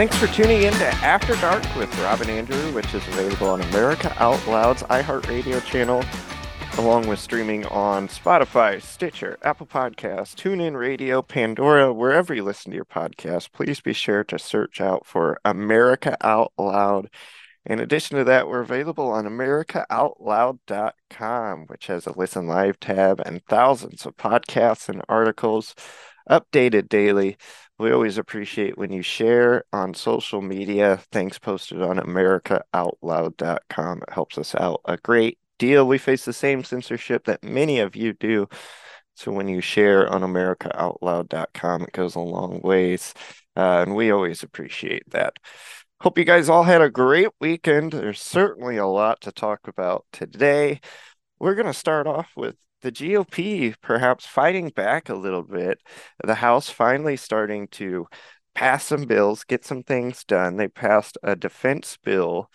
Thanks for tuning in to After Dark with Rob and Andrew, which is available on America Out Loud's iHeartRadio channel, along with streaming on Spotify, Stitcher, Apple Podcasts, TuneIn Radio, Pandora, wherever you listen to your podcast. Please be sure to search out for America Out Loud. In addition to that, we're available on AmericaOutloud.com, which has a Listen Live tab and thousands of podcasts and articles updated daily. We always appreciate when you share on social media things posted on AmericaOutloud.com. It helps us out a great deal. We face the same censorship that many of you do. So when you share on AmericaOutloud.com, it goes a long ways. Uh, and we always appreciate that. Hope you guys all had a great weekend. There's certainly a lot to talk about today. We're going to start off with the GOP perhaps fighting back a little bit. The House finally starting to pass some bills, get some things done. They passed a defense bill.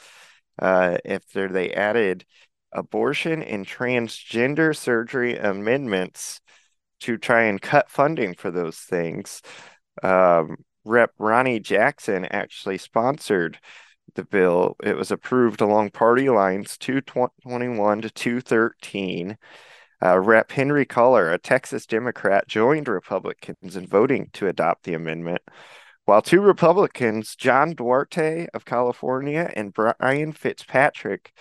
Uh, after they added abortion and transgender surgery amendments to try and cut funding for those things. Um, Rep. Ronny Jackson actually sponsored the bill. It was approved along party lines 221 to 213. Uh, Rep. Henry Cuellar, a Texas Democrat, joined Republicans in voting to adopt the amendment, while two Republicans, John Duarte of California and Brian Fitzpatrick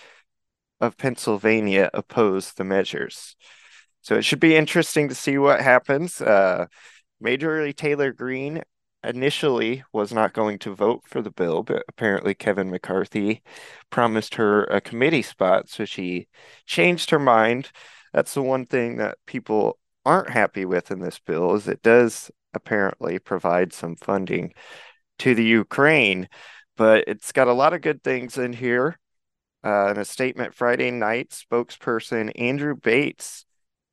of Pennsylvania, opposed the measures. So it should be interesting to see what happens. Uh, Marjorie Taylor Greene initially was not going to vote for the bill, but apparently Kevin McCarthy promised her a committee spot, so she changed her mind. That's the one thing that people aren't happy with in this bill is it does apparently provide some funding to the Ukraine, but it's got a lot of good things in here. Uh, in a statement Friday night, spokesperson Andrew Bates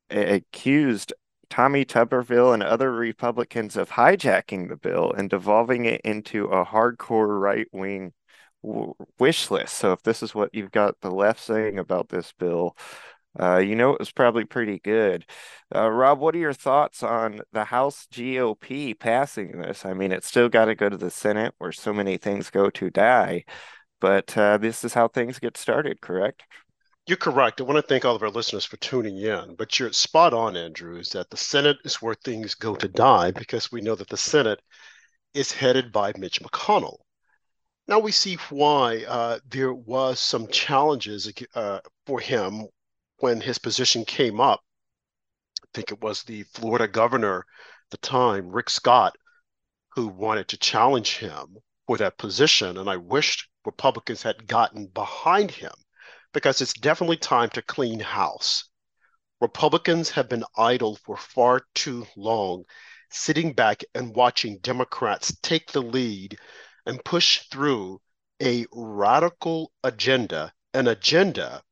accused Tommy Tuberville and other Republicans of hijacking the bill and devolving it into a hardcore right wing w- wish list. So, if this is what you've got the left saying about this bill, uh, you know it was probably pretty good. Uh, Rob, what are your thoughts on the House GOP passing this? I mean, it's still got to go to the Senate where so many things go to die, but uh, this is how things get started, correct? You're correct. I want to thank all of our listeners for tuning in. But you're spot on, Andrew, is that the Senate is where things go to die because we know that the Senate is headed by Mitch McConnell. Now we see why uh, there was some challenges uh, for him when his position came up. I think it was the Florida governor at the time, Rick Scott, who wanted to challenge him for that position. And I wished Republicans had gotten behind him because it's definitely time to clean house. Republicans have been idle for far too long, sitting back and watching Democrats take the lead and push through a radical agenda, an agenda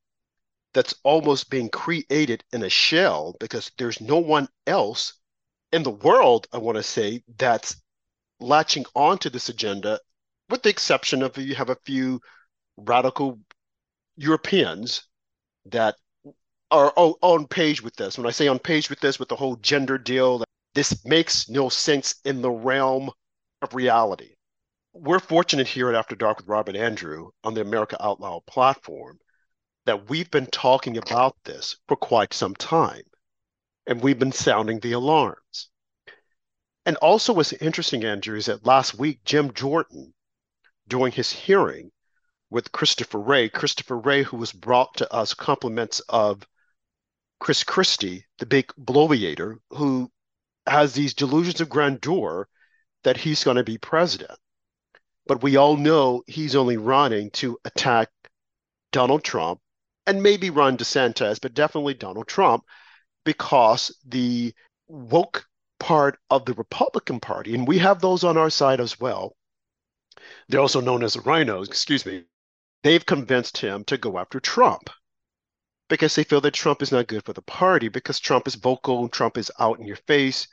that's almost being created in a shell because there's no one else in the world, I want to say, that's latching onto this agenda, with the exception of you have a few radical Europeans that are on page with this. When I say on page with this, with the whole gender deal, this makes no sense in the realm of reality. We're fortunate here at After Dark with Rob and Andrew on the America Out Loud platform that we've been talking about this for quite some time. And we've been sounding the alarms. And also, what's interesting, Andrew, is that last week, Jim Jordan, during his hearing, with Christopher Wray. Christopher Wray, who was brought to us compliments of Chris Christie, the big bloviator, who has these delusions of grandeur that he's going to be president. But we all know he's only running to attack Donald Trump and maybe Ron DeSantis, but definitely Donald Trump, because the woke part of the Republican Party, and we have those on our side as well. They're also known as the RINOs, excuse me, they've convinced him to go after Trump because they feel that Trump is not good for the party because Trump is vocal, Trump is out in your face,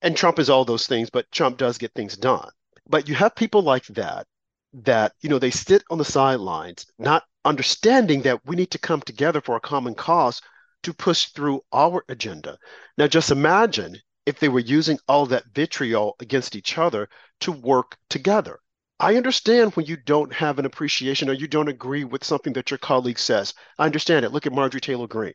and Trump is all those things, but Trump does get things done. But you have people like that that, you know, they sit on the sidelines, not understanding that we need to come together for a common cause to push through our agenda. Now, just imagine if they were using all that vitriol against each other to work together. I understand when you don't have an appreciation or you don't agree with something that your colleague says. I understand it. Look at Marjorie Taylor Greene.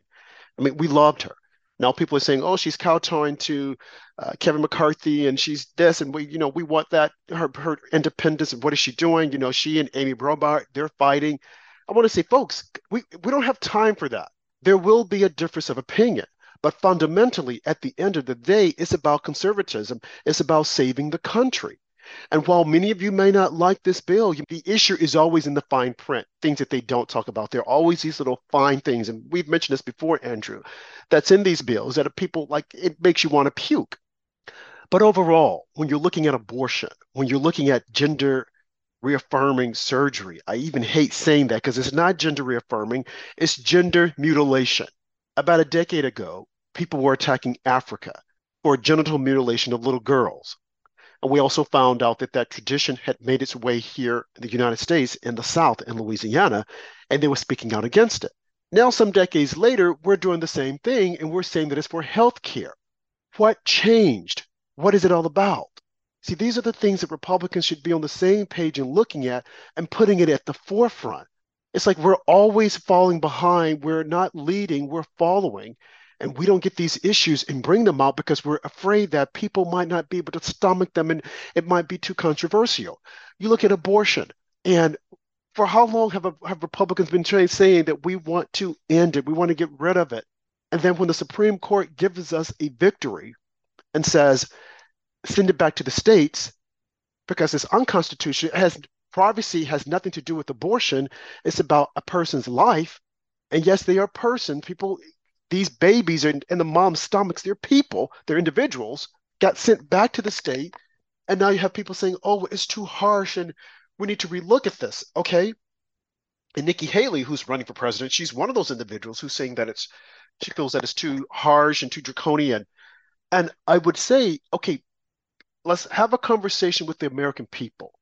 I mean, we loved her. Now people are saying, "Oh, she's kowtowing to uh, Kevin McCarthy, and she's this, and we, you know, we want that her her independence. And what is she doing? You know, she and Amy Robart, they're fighting. I want to say, folks, we we don't have time for that. There will be a difference of opinion, but fundamentally, at the end of the day, it's about conservatism. It's about saving the country. And while many of you may not like this bill, the issue is always in the fine print, things that they don't talk about. There are always these little fine things, and we've mentioned this before, Andrew, that's in these bills that people like it makes you want to puke. But overall, when you're looking at abortion, when you're looking at gender reaffirming surgery, I even hate saying that because it's not gender reaffirming, it's gender mutilation. About a decade ago, people were attacking Africa for genital mutilation of little girls. And we also found out that that tradition had made its way here in the United States, in the South, in Louisiana, and they were speaking out against it. Now, some decades later, we're doing the same thing and we're saying that it's for health care. What changed? What is it all about? See, these are the things that Republicans should be on the same page and looking at and putting it at the forefront. It's like we're always falling behind. We're not leading, we're following and we don't get these issues and bring them out because we're afraid that people might not be able to stomach them and it might be too controversial. You look at abortion, and for how long have, have Republicans been saying that we want to end it, we want to get rid of it? And then when the Supreme Court gives us a victory and says, send it back to the states because it's unconstitutional, it has privacy has nothing to do with abortion. It's about a person's life. And yes, they are persons. People these babies are in, in the mom's stomachs, they're people, they're individuals, got sent back to the state. And now you have people saying, oh, it's too harsh and we need to relook at this. Okay. And Nikki Haley, who's running for president, she's one of those individuals who's saying that it's, she feels that it's too harsh and too draconian. And I would say, okay, let's have a conversation with the American people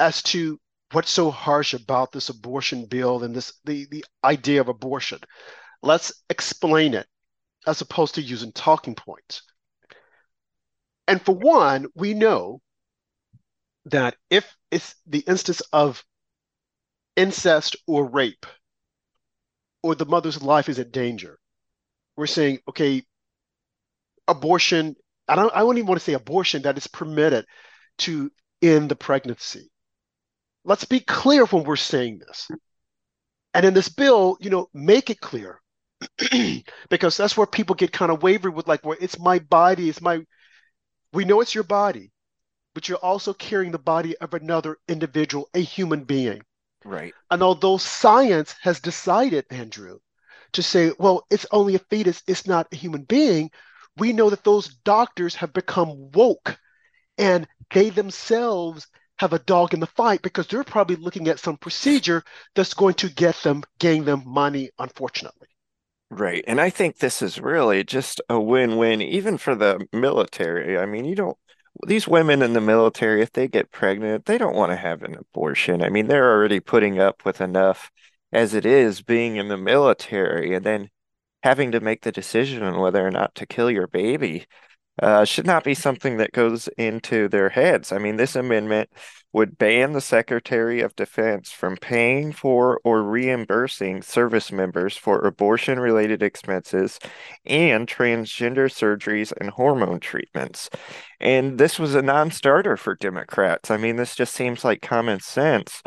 as to what's so harsh about this abortion bill and this the the idea of abortion. Let's explain it as opposed to using talking points. And for one, we know that if it's the instance of incest or rape, or the mother's life is in danger, we're saying, okay, abortion, I don't I wouldn't even want to say abortion that is permitted to end the pregnancy. Let's be clear when we're saying this. And in this bill, you know, make it clear because that's where people get kind of wavery with like, well, it's my body, it's my. We know it's your body, but you're also carrying the body of another individual, a human being. Right. And although science has decided, Andrew, to say, well, it's only a fetus, it's not a human being, we know that those doctors have become woke and they themselves have a dog in the fight because they're probably looking at some procedure that's going to get them, gain them money, unfortunately. Right. And I think this is really just a win-win, even for the military. I mean, you don't, these women in the military, if they get pregnant, they don't want to have an abortion. I mean, they're already putting up with enough as it is being in the military and then having to make the decision on whether or not to kill your baby uh, should not be something that goes into their heads. I mean, this amendment would ban the Secretary of Defense from paying for or reimbursing service members for abortion related expenses and transgender surgeries and hormone treatments. And this was a non starter for Democrats. I mean, this just seems like common sense.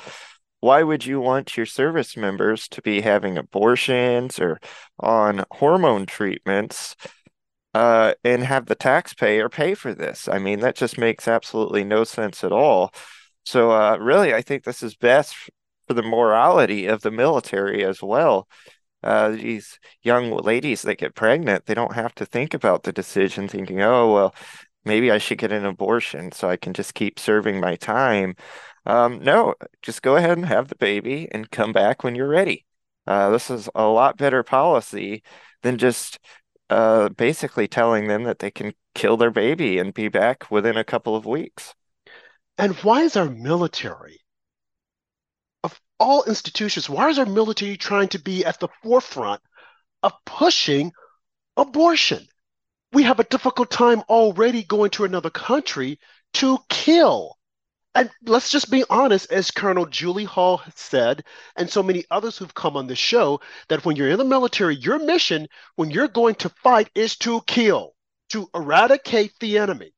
Why would you want your service members to be having abortions or on hormone treatments? Uh, and have the taxpayer pay for this. I mean, that just makes absolutely no sense at all. So, uh, really, I think this is best for the morality of the military as well. Uh, these young ladies that get pregnant, they don't have to think about the decision, thinking, oh, well, maybe I should get an abortion so I can just keep serving my time. Um, no, just go ahead and have the baby and come back when you're ready. Uh, this is a lot better policy than just uh, basically telling them that they can kill their baby and be back within a couple of weeks. And why is our military, of all institutions, why is our military trying to be at the forefront of pushing abortion? We have a difficult time already going to another country to kill. And let's just be honest, as Colonel Julie Hall said, and so many others who've come on the show, that when you're in the military, your mission, when you're going to fight, is to kill, to eradicate the enemy.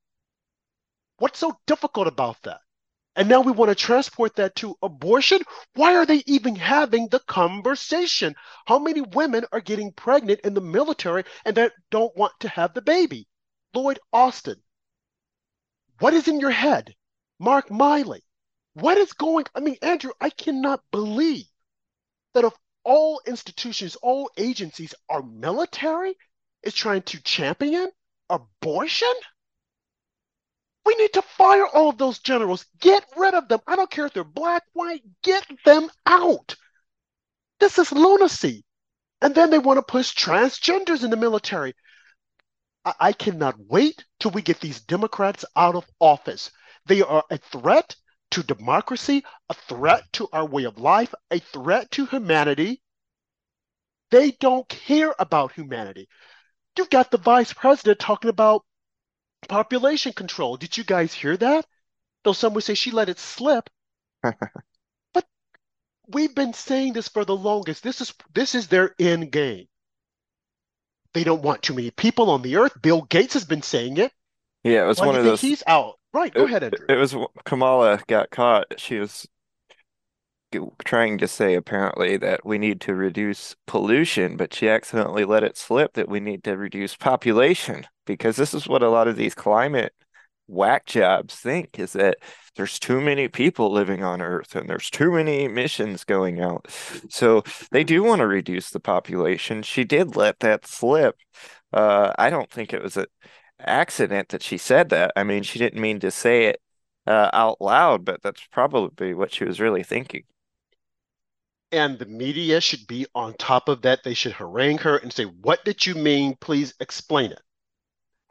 What's so difficult about that? And now we want to transport that to abortion. Why are they even having the conversation? How many women are getting pregnant in the military and that don't want to have the baby? Lloyd Austin, what is in your head? Mark Milley, what is going? I mean, Andrew, I cannot believe that of all institutions, all agencies, our military is trying to champion abortion. We need to fire all of those generals. Get rid of them. I don't care if they're black, white, get them out. This is lunacy. And then they want to push transgenders in the military. I, I cannot wait till we get these Democrats out of office. They are a threat to democracy, a threat to our way of life, a threat to humanity. They don't care about humanity. You've got the vice president talking about population control. Did you guys hear that? Though some would say she let it slip. but we've been saying this for the longest. This is this is their end game. They don't want too many people on the earth. Bill Gates has been saying it. Yeah, it was Why one do of think those. he's out? Right, go It, ahead, Andrew. it was Kamala got caught. She was trying to say apparently that we need to reduce pollution, but she accidentally let it slip that we need to reduce population because this is what a lot of these climate whack jobs think is that there's too many people living on Earth and there's too many emissions going out. So they do want to reduce the population. She did let that slip. Uh, I don't think it was an accident that she said that. I mean, she didn't mean to say it uh, out loud, but that's probably what she was really thinking. And the media should be on top of that. They should harangue her and say, What did you mean? Please explain it.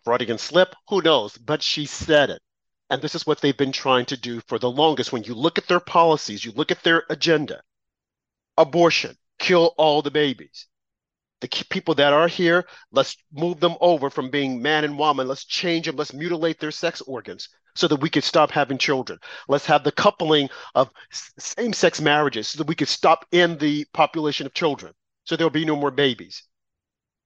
Freudian slip, who knows? But she said it. And this is what they've been trying to do for the longest. When you look at their policies, you look at their agenda abortion, kill all the babies. The people that are here, let's move them over from being man and woman. Let's change them. Let's mutilate their sex organs so that we could stop having children. Let's have the coupling of same sex marriages so that we could stop in the population of children so there'll be no more babies.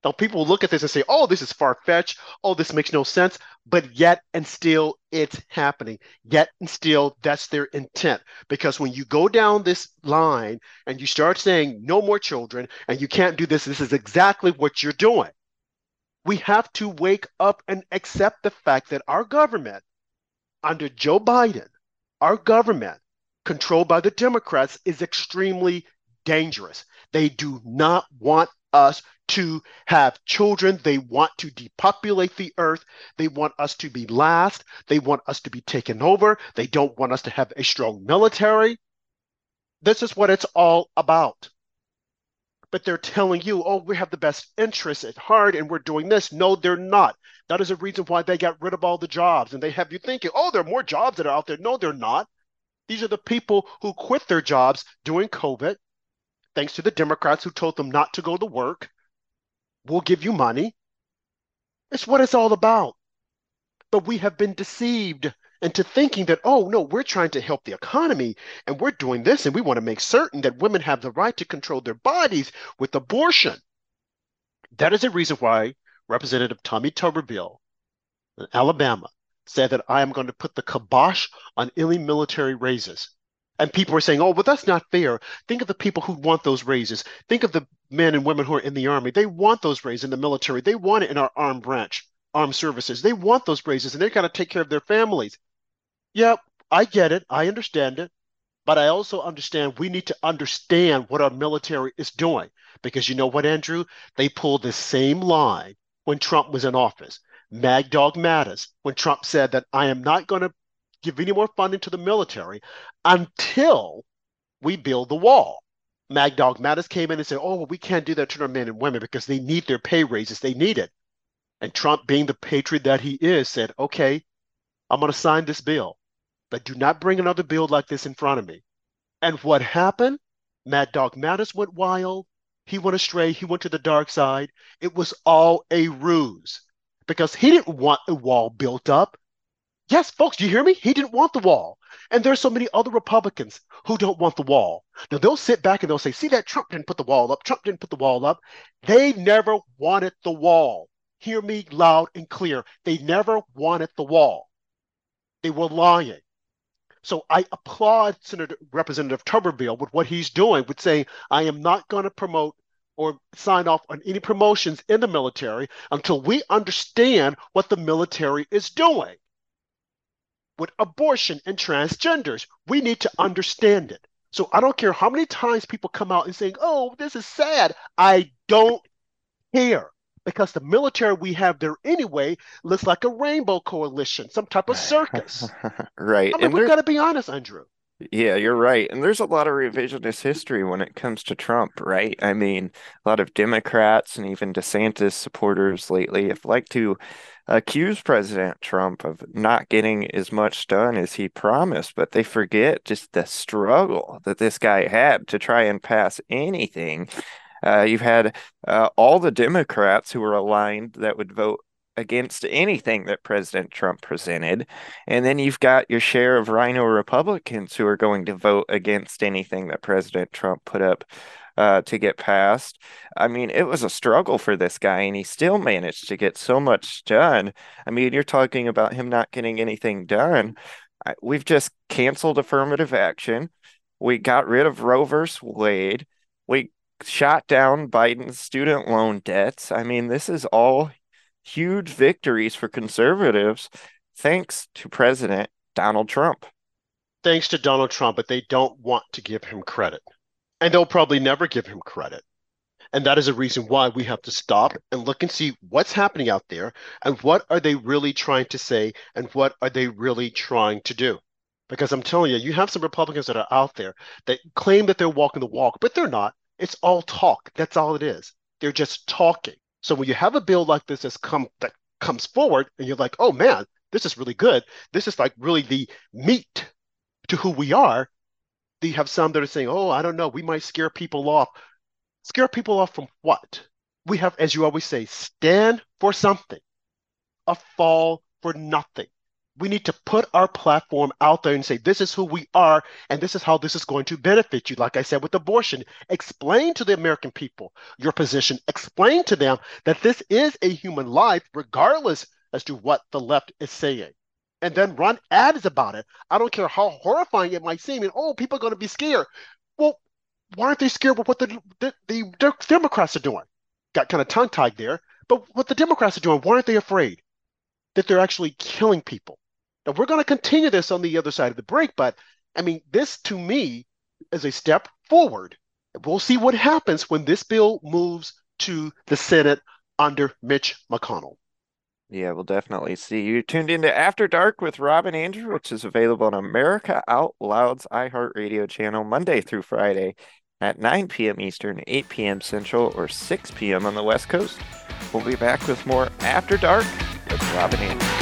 Now, people look at this and say, oh, this is far fetched. Oh, this makes no sense. But yet and still, it's happening. Yet and still, that's their intent. Because when you go down this line and you start saying no more children and you can't do this, this is exactly what you're doing. We have to wake up and accept the fact that our government, under Joe Biden, our government, controlled by the Democrats, is extremely dangerous. They do not want us to have children. They want to depopulate the earth. They want us to be last. They want us to be taken over. They don't want us to have a strong military. This is what it's all about. But they're telling you, oh, we have the best interests at heart and we're doing this. No, they're not. That is a reason why they got rid of all the jobs. And they have you thinking, oh, there are more jobs that are out there. No, they're not. These are the people who quit their jobs during COVID, thanks to the Democrats who told them not to go to work We'll give you money. It's what it's all about. But we have been deceived into thinking that, oh, no, we're trying to help the economy and we're doing this and we want to make certain that women have the right to control their bodies with abortion. That is a reason why Representative Tommy Tuberville in Alabama said that I am going to put the kibosh on any military raises. And people are saying, oh, but that's not fair. Think of the people who want those raises. Think of the men and women who are in the army. They want those raises in the military. They want it in our armed branch, armed services. They want those raises and they've got to take care of their families. Yeah, I get it. I understand it. But I also understand we need to understand what our military is doing. Because you know what, Andrew? They pulled the same line when Trump was in office. Mad Dog Mattis, when Trump said that I am not going to give any more funding to the military until we build the wall. Mad Dog Mattis came in and said, Oh, we can't do that to our men and women because they need their pay raises. They need it. And Trump, being the patriot that he is, said, Okay, I'm going to sign this bill, but do not bring another bill like this in front of me. And what happened? Mad Dog Mattis went wild. He went astray. He went to the dark side. It was all a ruse because he didn't want a wall built up. Yes, folks, do you hear me? He didn't want the wall. And there's so many other Republicans who don't want the wall. Now they'll sit back and they'll say, see that Trump didn't put the wall up. Trump didn't put the wall up. They never wanted the wall. Hear me loud and clear. They never wanted the wall. They were lying. So I applaud Senator Representative Tuberville with what he's doing with saying, I am not going to promote or sign off on any promotions in the military until we understand what the military is doing with abortion and transgenders. We need to understand it. So I don't care how many times people come out and saying, "Oh, this is sad." I don't care because the military we have there anyway looks like a rainbow coalition, some type of circus. right. I mean, and we've got to be honest, Andrew. Yeah, you're right. And there's a lot of revisionist history when it comes to Trump, right? I mean, a lot of Democrats and even DeSantis supporters lately have liked to accuse President Trump of not getting as much done as he promised, but they forget just the struggle that this guy had to try and pass anything. Uh, you've had uh, all the Democrats who were aligned that would vote against anything that President Trump presented. And then you've got your share of RINO Republicans who are going to vote against anything that President Trump put up uh, to get passed. I mean, it was a struggle for this guy, and he still managed to get so much done. I mean, you're talking about him not getting anything done. We've just canceled affirmative action. We got rid of Roe versus Wade. We shot down Biden's student loan debts. I mean, this is all huge victories for conservatives thanks to President Donald Trump. Thanks to Donald Trump, but they don't want to give him credit. And they'll probably never give him credit. And that is a reason why we have to stop and look and see what's happening out there and what are they really trying to say and what are they really trying to do. Because I'm telling you, you have some Republicans that are out there that claim that they're walking the walk, but they're not. It's all talk. That's all it is. They're just talking. So when you have a bill like this that's come that comes forward and you're like, oh man, this is really good. This is like really the meat to who we are. You have some that are saying, oh, I don't know, we might scare people off. Scare people off from what? We have, as you always say, stand for something, a fall for nothing. We need to put our platform out there and say, this is who we are, and this is how this is going to benefit you. Like I said with abortion, explain to the American people your position, explain to them that this is a human life, regardless as to what the left is saying. And then run ads about it. I don't care how horrifying it might seem, and oh, people are going to be scared. Well, why aren't they scared with what the, the, the Democrats are doing? Got kind of tongue tied there, but what the Democrats are doing, why aren't they afraid that they're actually killing people? Now, we're going to continue this on the other side of the break, but I mean, this to me is a step forward. We'll see what happens when this bill moves to the Senate under Mitch McConnell. Yeah, we'll definitely see. You tuned into After Dark with Rob and Andrew, which is available on America Out Loud's iHeartRadio channel Monday through Friday at 9 p.m. Eastern, 8 p.m. Central, or 6 p.m. on the West Coast. We'll be back with more After Dark with Rob and Andrew.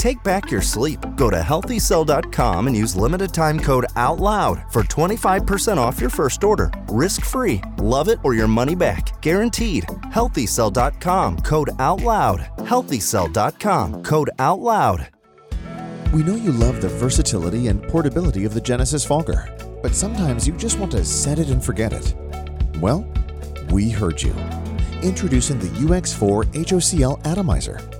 Take back your sleep. Go to healthycell.com and use limited time code OUTLOUD for 25% off your first order. Risk free. Love it or your money back. Guaranteed. Healthycell.com code OUTLOUD. Healthycell.com code OUTLOUD. We know you love the versatility and portability of the Genesis Fogger, but sometimes you just want to set it and forget it. Well, we heard you. Introducing the UX4 HOCL Atomizer.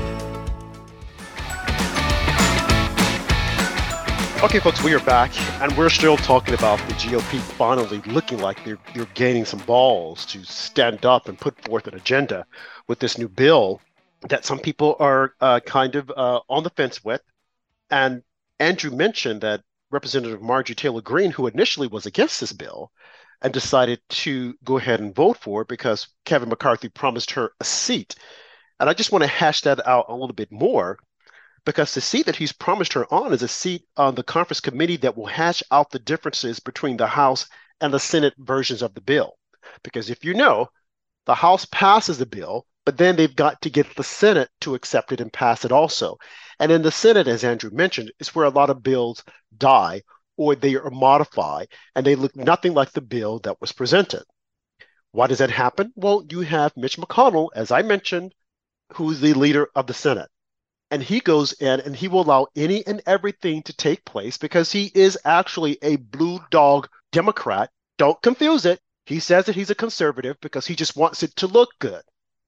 Okay, folks, we are back, and we're still talking about the GOP finally looking like they're they're gaining some balls to stand up and put forth an agenda with this new bill that some people are uh, kind of uh, on the fence with. And Andrew mentioned that Representative Marjorie Taylor Greene, who initially was against this bill, and decided to go ahead and vote for it because Kevin McCarthy promised her a seat. And I just want to hash that out a little bit more because the seat that he's promised her on is a seat on the conference committee that will hash out the differences between the House and the Senate versions of the bill. Because if you know, the House passes the bill, but then they've got to get the Senate to accept it and pass it also. And in the Senate, as Andrew mentioned, is where a lot of bills die or they are modified and they look nothing like the bill that was presented. Why does that happen? Well, you have Mitch McConnell, as I mentioned, who's the leader of the Senate and he goes in and he will allow any and everything to take place because he is actually a blue dog Democrat. Don't confuse it. He says that he's a conservative because he just wants it to look good.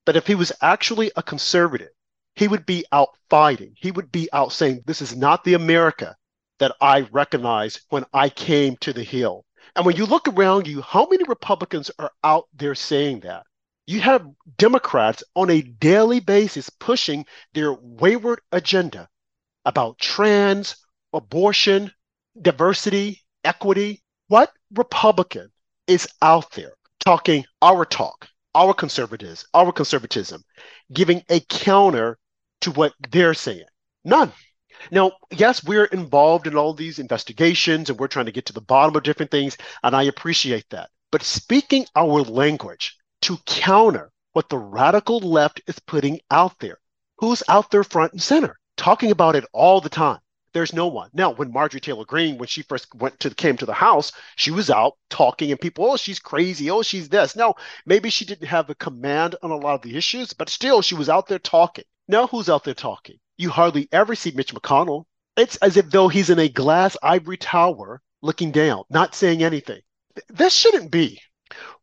But if he was actually a conservative, he would be out fighting. He would be out saying, This is not the America that I recognized when I came to the Hill. And when you look around you, how many Republicans are out there saying that? You have Democrats on a daily basis pushing their wayward agenda about trans, abortion, diversity, equity. What Republican is out there talking our talk, our conservatives, our conservatism, giving a counter to what they're saying? None. Now, yes, we're involved in all these investigations and we're trying to get to the bottom of different things, and I appreciate that. But speaking our language, to counter what the radical left is putting out there. Who's out there front and center, talking about it all the time? There's no one. Now, when Marjorie Taylor Greene, when she first went to came to the House, she was out talking, and people, oh, she's crazy, oh, she's this. Now, maybe she didn't have a command on a lot of the issues, but still, she was out there talking. Now, who's out there talking? You hardly ever see Mitch McConnell. It's as if though he's in a glass ivory tower looking down, not saying anything. This shouldn't be.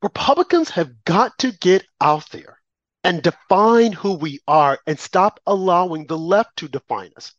Republicans have got to get out there and define who we are and stop allowing the left to define us.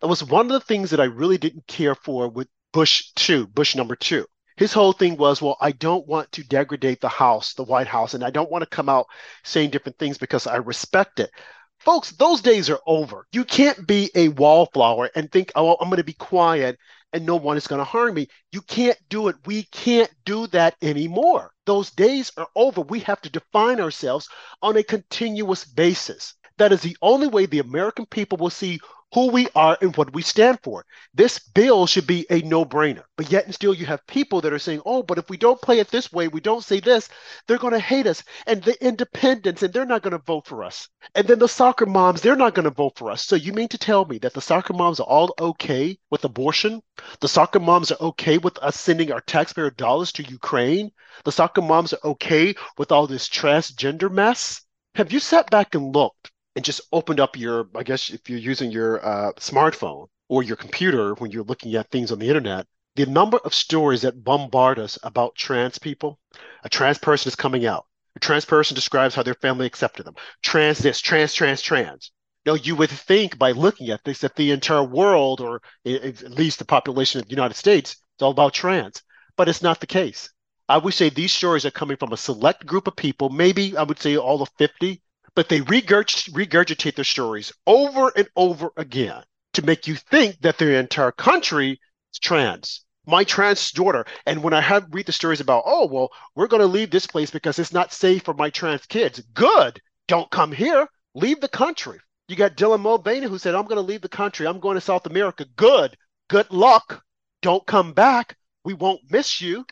That was one of the things that I really didn't care for with Bush 2, Bush number 2. His whole thing was, well, I don't want to degrade the House, the White House, and I don't want to come out saying different things because I respect it. Folks, those days are over. You can't be a wallflower and think, oh, I'm going to be quiet and no one is going to harm me. You can't do it. We can't do that anymore. Those days are over. We have to define ourselves on a continuous basis. That is the only way the American people will see who we are and what we stand for. This bill should be a no brainer. But yet, and still, you have people that are saying, oh, but if we don't play it this way, we don't say this, they're going to hate us. And the independents, and they're not going to vote for us. And then the soccer moms, they're not going to vote for us. So you mean to tell me that the soccer moms are all okay with abortion? The soccer moms are okay with us sending our taxpayer dollars to Ukraine? The soccer moms are okay with all this transgender mess? Have you sat back and looked and just opened up your, I guess if you're using your uh, smartphone or your computer when you're looking at things on the internet, the number of stories that bombard us about trans people, a trans person is coming out. A trans person describes how their family accepted them. Trans this, trans, trans, trans. Now, you would think by looking at this that the entire world, or at least the population of the United States, is all about trans, but it's not the case. I would say these stories are coming from a select group of people, maybe I would say all of 50, but they regurg- regurgitate their stories over and over again to make you think that their entire country is trans. My trans daughter, and when I have read the stories about, oh well, we're going to leave this place because it's not safe for my trans kids. Good, don't come here. Leave the country. You got Dylan Mulvaney who said, I'm going to leave the country. I'm going to South America. Good, good luck. Don't come back. We won't miss you.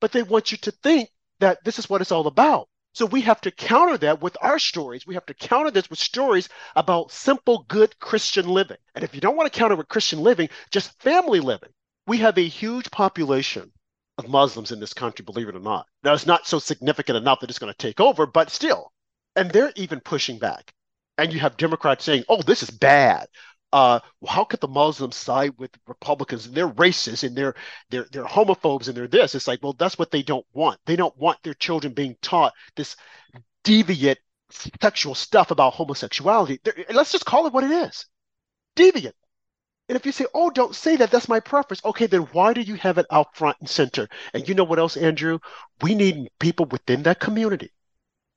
But they want you to think that this is what it's all about. So we have to counter that with our stories. We have to counter this with stories about simple, good Christian living. And if you don't want to counter with Christian living, just family living. We have a huge population of Muslims in this country, believe it or not. Now, it's not so significant enough that it's going to take over, but still. And they're even pushing back. And you have Democrats saying, oh, this is bad uh, how could the Muslims side with Republicans and they're racist and they're they're they're homophobes and they're this? It's like, well, that's what they don't want. They don't want their children being taught this deviant sexual stuff about homosexuality. Let's just call it what it is, deviant. And if you say, oh, don't say that, that's my preference. Okay, then why do you have it out front and center? And you know what else, Andrew? We need people within that community,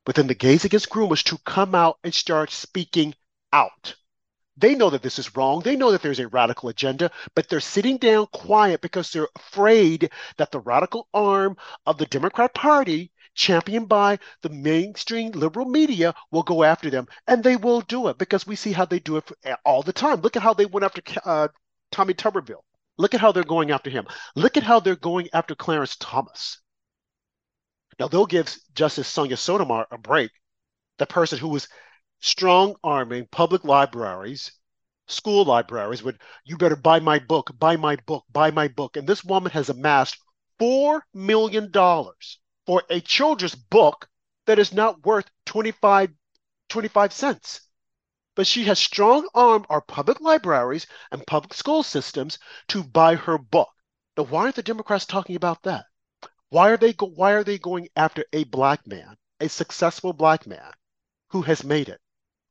within the Gays Against Groomers, to come out and start speaking out they know that this is wrong. They know that there's a radical agenda, but they're sitting down quiet because they're afraid that the radical arm of the Democrat Party, championed by the mainstream liberal media, will go after them. And they will do it because we see how they do it all the time. Look at how they went after uh, Tommy Tuberville. Look at how they're going after him. Look at how they're going after Clarence Thomas. Now, they'll give Justice Sonia Sotomayor a break, the person who was strong arming public libraries, school libraries would, you better buy my book, buy my book, buy my book. And this woman has amassed $4 million for a children's book that is not worth 25, 25 cents. But she has strong armed our public libraries and public school systems to buy her book. Now, why aren't the Democrats talking about that? Why are they go, why are they going after a black man, a successful black man who has made it?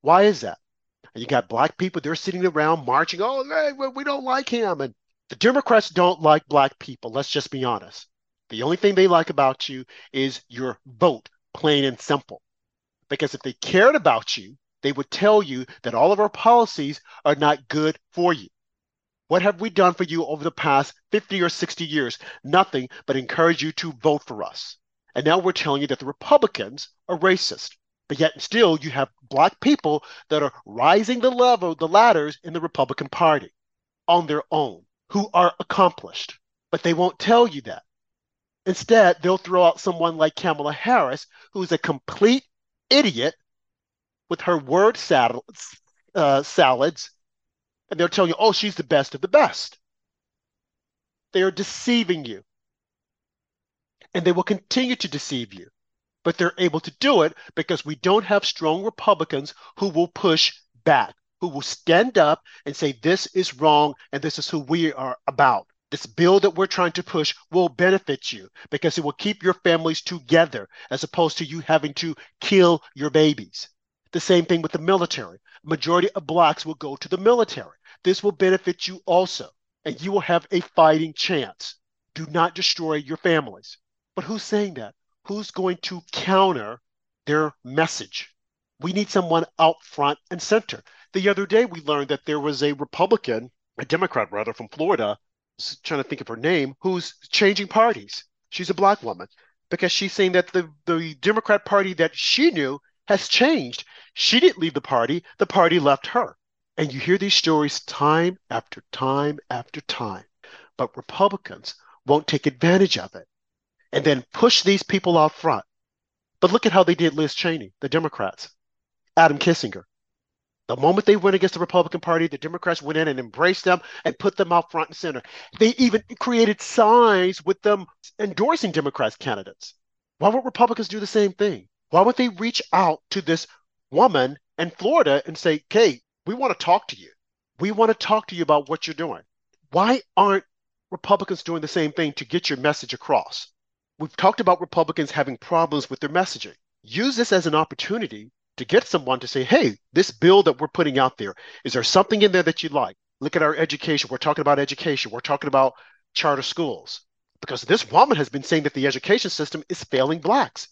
Why is that? And you got black people, they're sitting around marching, oh, hey, we don't like him. And the Democrats don't like black people. Let's just be honest. The only thing they like about you is your vote, plain and simple. Because if they cared about you, they would tell you that all of our policies are not good for you. What have we done for you over the past 50 or 60 years? Nothing but encourage you to vote for us. And now we're telling you that the Republicans are racist. But yet still you have black people that are rising the level, the ladders in the Republican Party on their own, who are accomplished. But they won't tell you that. Instead, they'll throw out someone like Kamala Harris, who's a complete idiot with her word uh, salads, and they'll tell you, oh, she's the best of the best. They are deceiving you. And they will continue to deceive you but they're able to do it because we don't have strong Republicans who will push back, who will stand up and say, this is wrong and this is who we are about. This bill that we're trying to push will benefit you because it will keep your families together as opposed to you having to kill your babies. The same thing with the military. Majority of blacks will go to the military. This will benefit you also, and you will have a fighting chance. Do not destroy your families. But who's saying that? Who's going to counter their message. We need someone out front and center. The other day, we learned that there was a Republican, a Democrat rather, from Florida, trying to think of her name, who's changing parties. She's a black woman because she's saying that the, the Democrat Party that she knew has changed. She didn't leave the party, the party left her. And you hear these stories time after time after time. But Republicans won't take advantage of it and then push these people out front. But look at how they did Liz Cheney, the Democrats, Adam Kinzinger. The moment they went against the Republican Party, the Democrats went in and embraced them and put them out front and center. They even created signs with them endorsing Democrats candidates. Why would Republicans do the same thing? Why would they reach out to this woman in Florida and say, Kate, we want to talk to you. We want to talk to you about what you're doing. Why aren't Republicans doing the same thing to get your message across? We've talked about Republicans having problems with their messaging. Use this as an opportunity to get someone to say, hey, this bill that we're putting out there, is there something in there that you like? Look at our education. We're talking about education. We're talking about charter schools. because this woman has been saying that the education system is failing blacks.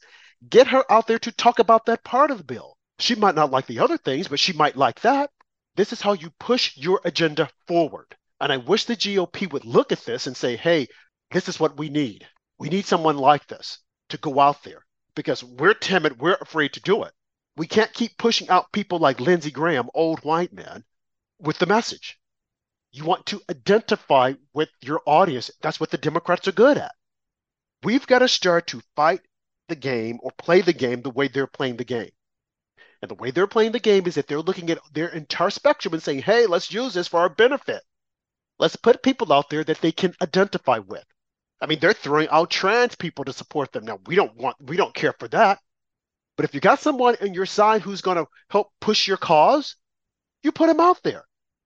Get her out there to talk about that part of the bill. She might not like the other things, but she might like that. This is how you push your agenda forward. And I wish the GOP would look at this and say, hey, this is what we need. We need someone like this to go out there because we're timid, we're afraid to do it. We can't keep pushing out people like Lindsey Graham, old white man, with the message. You want to identify with your audience. That's what the Democrats are good at. We've got to start to fight the game or play the game the way they're playing the game. And the way they're playing the game is that they're looking at their entire spectrum and saying, hey, let's use this for our benefit. Let's put people out there that they can identify with. I mean, they're throwing out trans people to support them. Now, we don't want, we don't care for that. But if you got someone on your side who's going to help push your cause, you put them out there.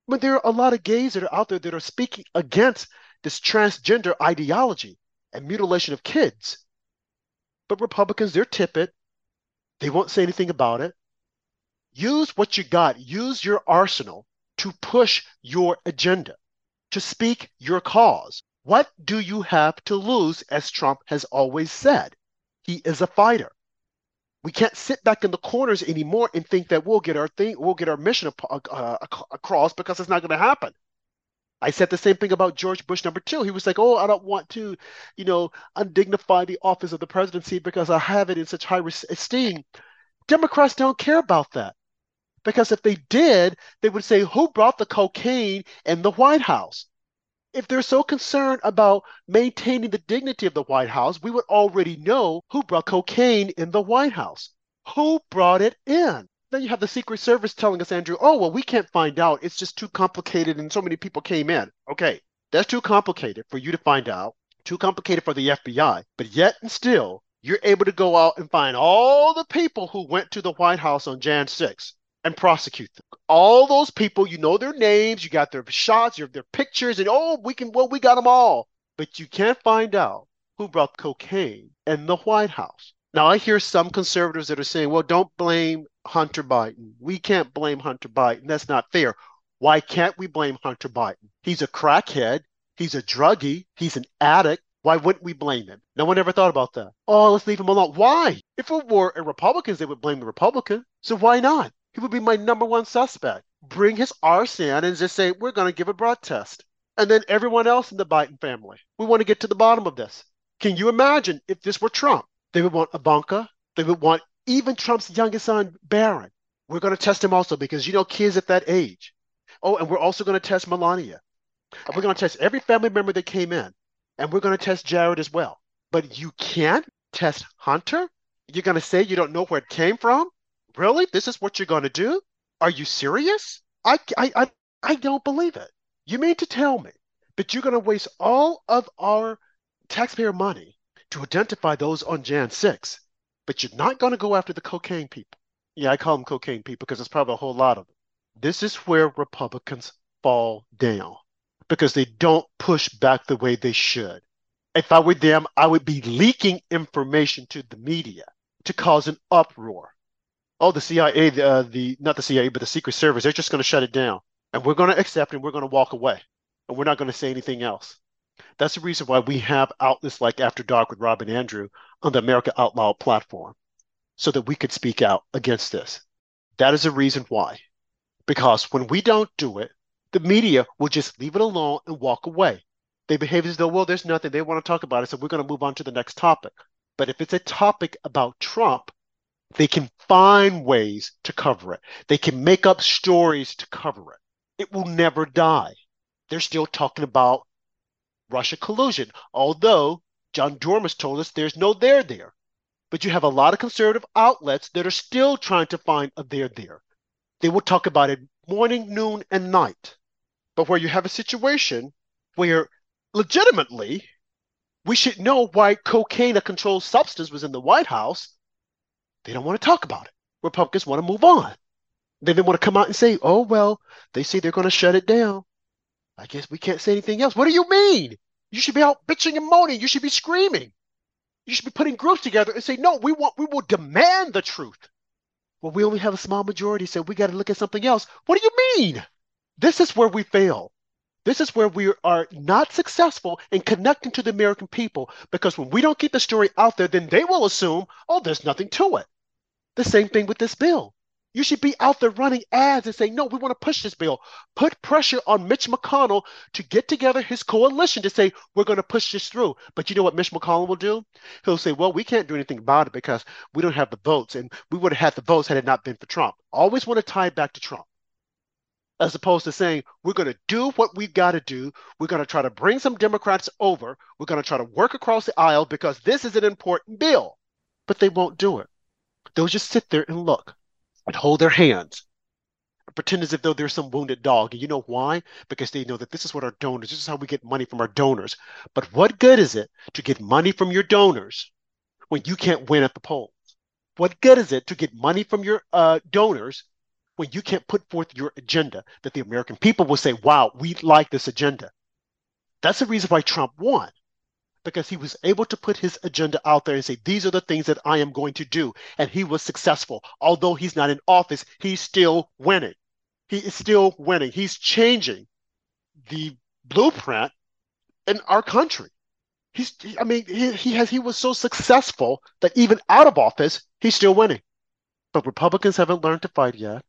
I mean, there are a lot of gays that are out there that are speaking against this transgender ideology and mutilation of kids. But Republicans, they're tippet. They won't say anything about it. Use what you got, use your arsenal to push your agenda, to speak your cause. What do you have to lose, as Trump has always said? He is a fighter. We can't sit back in the corners anymore and think that we'll get our thing, we'll get our mission uh, across because it's not going to happen. I said the same thing about George Bush number two. He was like, "Oh, I don't want to, you know, undignify the office of the presidency because I have it in such high esteem." Democrats don't care about that because if they did, they would say, "Who brought the cocaine in the White House?" If they're so concerned about maintaining the dignity of the White House, we would already know who brought cocaine in the White House. Who brought it in? Then you have the Secret Service telling us, Andrew, oh, well, we can't find out. It's just too complicated and so many people came in. Okay, that's too complicated for you to find out, too complicated for the FBI. But yet and still, you're able to go out and find all the people who went to the White House on Jan 6 and prosecute them. All those people, you know their names, you got their shots, your their pictures, and oh, we can well, we got them all. But you can't find out who brought cocaine in the White House. Now I hear some conservatives that are saying, well, don't blame Hunter Biden. We can't blame Hunter Biden. That's not fair. Why can't we blame Hunter Biden? He's a crackhead. He's a druggie. He's an addict. Why wouldn't we blame him? No one ever thought about that. Oh, let's leave him alone. Why? If it were Republicans, they would blame the Republican. So why not? He would be my number one suspect. Bring his arson and just say, we're going to give a blood test. And then everyone else in the Biden family. We want to get to the bottom of this. Can you imagine if this were Trump? They would want Ivanka. They would want even Trump's youngest son, Barron. We're going to test him also because you know kids at that age. Oh, and we're also going to test Melania. We're going to test every family member that came in. And we're going to test Jared as well. But you can't test Hunter? You're going to say you don't know where it came from? Really? This is what you're going to do? Are you serious? I, I, I, I don't believe it. You mean to tell me that you're going to waste all of our taxpayer money to identify those on Jan 6, but you're not going to go after the cocaine people? Yeah, I call them cocaine people because there's probably a whole lot of them. This is where Republicans fall down because they don't push back the way they should. If I were them, I would be leaking information to the media to cause an uproar oh, the CIA, the, uh, the not the CIA, but the Secret Service, they're just going to shut it down, and we're going to accept and we're going to walk away, and we're not going to say anything else. That's the reason why we have outlets like After Dark with Rob and Andrew on the America Out Loud platform, so that we could speak out against this. That is the reason why. Because when we don't do it, the media will just leave it alone and walk away. They behave as though, well, there's nothing. They want to talk about it, so we're going to move on to the next topic. But if it's a topic about Trump, they can find ways to cover it. They can make up stories to cover it. It will never die. They're still talking about Russia collusion, although John Durham told us there's no there there. But you have a lot of conservative outlets that are still trying to find a there there. They will talk about it morning, noon, and night. But where you have a situation where legitimately we should know why cocaine, a controlled substance, was in the White House they don't want to talk about it. Republicans want to move on. They then want to come out and say, oh, well, they say they're going to shut it down. I guess we can't say anything else. What do you mean? You should be out bitching and moaning. You should be screaming. You should be putting groups together and say, no, we want, we will demand the truth. Well, we only have a small majority, so we got to look at something else. What do you mean? This is where we fail. This is where we are not successful in connecting to the American people because when we don't keep the story out there, then they will assume, oh, there's nothing to it. The same thing with this bill. You should be out there running ads and saying, no, we want to push this bill. Put pressure on Mitch McConnell to get together his coalition to say, we're going to push this through. But you know what Mitch McConnell will do? He'll say, well, we can't do anything about it because we don't have the votes. And we would have had the votes had it not been for Trump. Always want to tie it back to Trump as opposed to saying we're going to do what we've got to do. We're going to try to bring some Democrats over. We're going to try to work across the aisle because this is an important bill. But they won't do it. They'll just sit there and look and hold their hands and pretend as if though there's some wounded dog. And you know why? Because they know that this is what our donors, this is how we get money from our donors. But what good is it to get money from your donors when you can't win at the polls? What good is it to get money from your uh, donors when you can't put forth your agenda that the American people will say, wow, we like this agenda. That's the reason why Trump won, because he was able to put his agenda out there and say, these are the things that I am going to do. And he was successful. Although he's not in office, he's still winning. He is still winning. He's changing the blueprint in our country. He's, I mean, he, he has, he was so successful that even out of office, he's still winning. But Republicans haven't learned to fight yet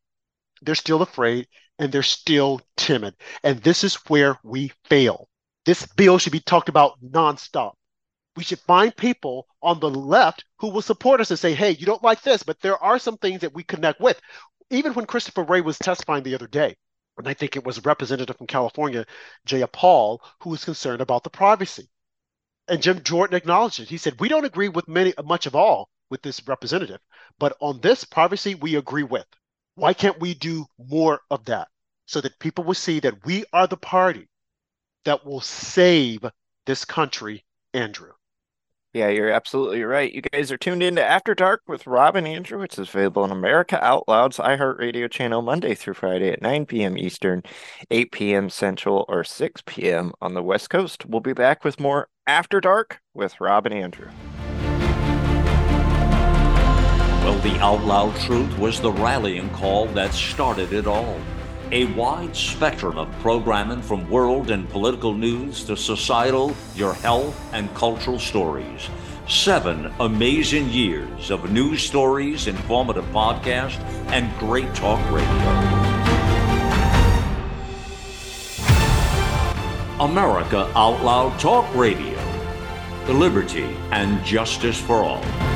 they're still afraid and they're still timid. And this is where we fail. This bill should be talked about nonstop. We should find people on the left who will support us and say, hey, you don't like this, but there are some things that we connect with. Even when Christopher Wray was testifying the other day, and I think it was a representative from California, Jayapal, who was concerned about the privacy. And Jim Jordan acknowledged it. He said, We don't agree with many much of all with this representative, but on this privacy, we agree with. Why can't we do more of that so that people will see that we are the party that will save this country, Andrew? Yeah, you're absolutely right. You guys are tuned into After Dark with Rob and Andrew. It's available on America Out Loud's iHeartRadio channel Monday through Friday at 9 p.m. Eastern, 8 p.m. Central, or 6 p.m. on the West Coast. We'll be back with more After Dark with Rob and Andrew. Well, the out loud truth was the rallying call that started it all. A wide spectrum of programming from world and political news to societal, your health, and cultural stories. Seven amazing years of news stories, informative podcasts, and great talk radio. America Out Loud Talk Radio. The Liberty and justice for all.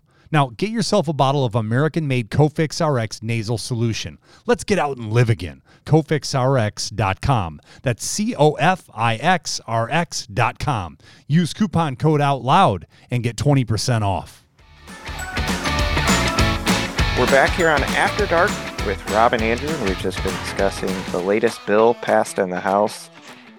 Now, get yourself a bottle of American made Cofix RX nasal solution. Let's get out and live again. CofixRx.com. That's C O F I X R X.com. Use coupon code OUT LOUD and get 20% off. We're back here on After Dark with Rob and Andrew, and we've just been discussing the latest bill passed in the House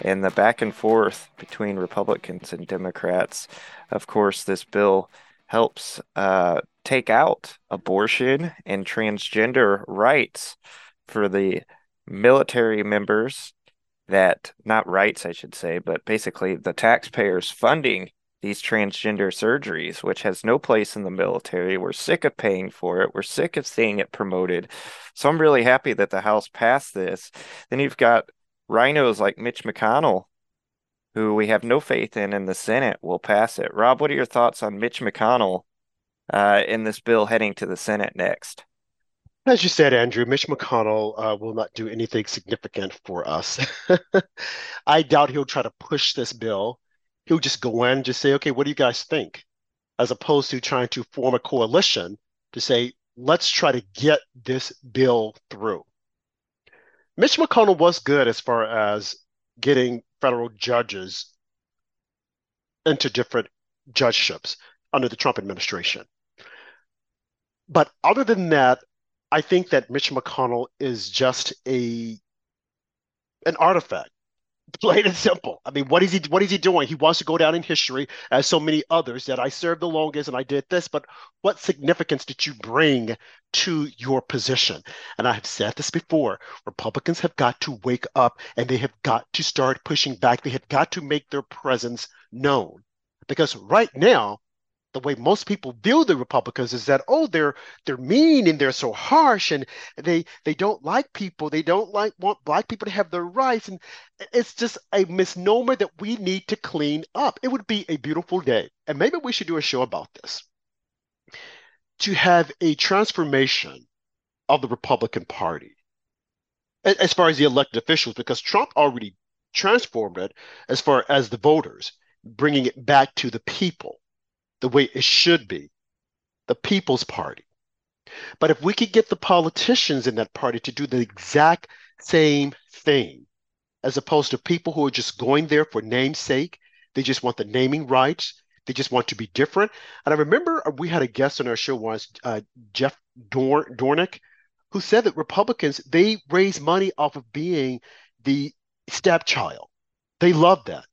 and the back and forth between Republicans and Democrats. Of course, this bill helps uh, take out abortion and transgender rights for the military members that not rights i should say but basically the taxpayers funding these transgender surgeries which has no place in the military. We're sick of paying for it. We're sick of seeing it promoted. So i'm really happy that the house passed this. Then you've got RINOs like mitch mcconnell who we have no faith in in the Senate, will pass it. Rob, what are your thoughts on Mitch McConnell uh, in this bill heading to the Senate next? As you said, Andrew, Mitch McConnell uh, will not do anything significant for us. I doubt he'll try to push this bill. He'll just go in and just say, okay, what do you guys think? As opposed to trying to form a coalition to say, let's try to get this bill through. Mitch McConnell was good as far as getting federal judges into different judgeships under the Trump administration. But other than that, I think that Mitch McConnell is just a an artifact. Plain and simple. I mean, what is he what is he doing? He wants to go down in history as so many others that I served the longest and I did this, but what significance did you bring to your position? And I have said this before. Republicans have got to wake up and they have got to start pushing back. They have got to make their presence known. Because right now, the way most people view the Republicans is that oh they're they're mean and they're so harsh and they they don't like people. They don't like want black people to have their rights. And it's just a misnomer that we need to clean up. It would be a beautiful day. And maybe we should do a show about this. To have a transformation of the Republican Party as far as the elected officials because Trump already transformed it as far as the voters bringing it back to the people the way it should be the People's Party. But if we could get the politicians in that party to do the exact same thing, as opposed to people who are just going there for namesake, they just want the naming rights, they just want to be different. And I remember we had a guest on our show once, uh, Jeff Dorn- Dornik, who said that Republicans they raise money off of being the stepchild. They love that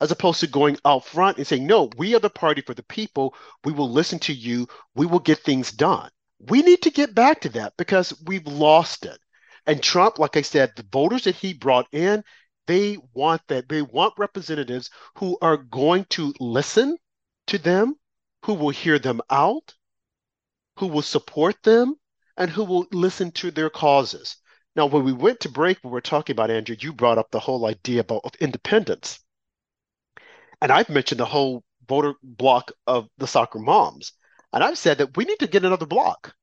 as opposed to going out front and saying, no, we are the party for the people. We will listen to you. We will get things done. We need to get back to that because we've lost it. And Trump, like I said, the voters that he brought in, they want that. They want representatives who are going to listen to them, who will hear them out, who will support them, and who will listen to their causes. Now, when we went to break, we were talking about, Andrew, you brought up the whole idea about of independence and I've mentioned the whole voter block of the soccer moms. And I've said that we need to get another block.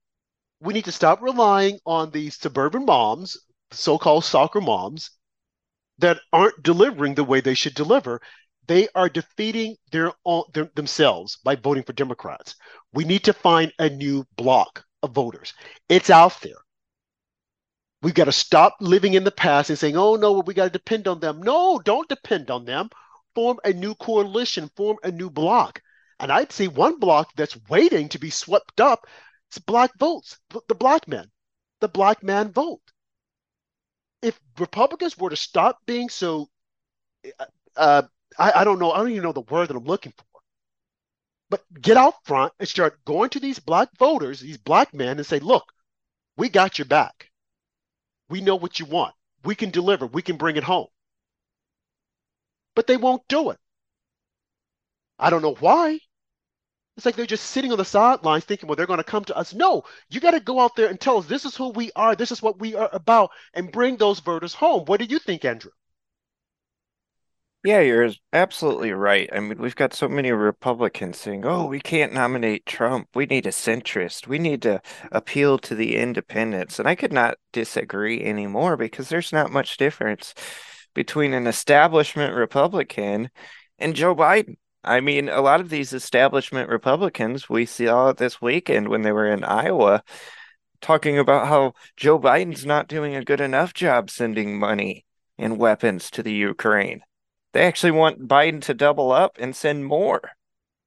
We need to stop relying on these suburban moms, so called soccer moms, that aren't delivering the way they should deliver. They are defeating their, own, their themselves by voting for Democrats. We need to find a new block of voters. It's out there. We've got to stop living in the past and saying, oh, no, we got to depend on them. No, don't depend on them form a new coalition, form a new bloc. And I'd say one bloc that's waiting to be swept up is black votes, the black men, the black man vote. If Republicans were to stop being so, uh, I, I don't know, I don't even know the word that I'm looking for, but get out front and start going to these black voters, these black men, and say, look, we got your back. We know what you want. We can deliver. We can bring it home but they won't do it. I don't know why. It's like they're just sitting on the sidelines thinking, well, they're going to come to us. No, you got to go out there and tell us this is who we are, this is what we are about, and bring those voters home. What do you think, Andrew? Yeah, you're absolutely right. I mean, we've got so many Republicans saying, oh, we can't nominate Trump. We need a centrist. We need to appeal to the independents. And I could not disagree anymore because there's not much difference between an establishment Republican and Joe Biden. I mean, a lot of these establishment Republicans we saw this weekend when they were in Iowa talking about how Joe Biden's not doing a good enough job sending money and weapons to the Ukraine. They actually want Biden to double up and send more.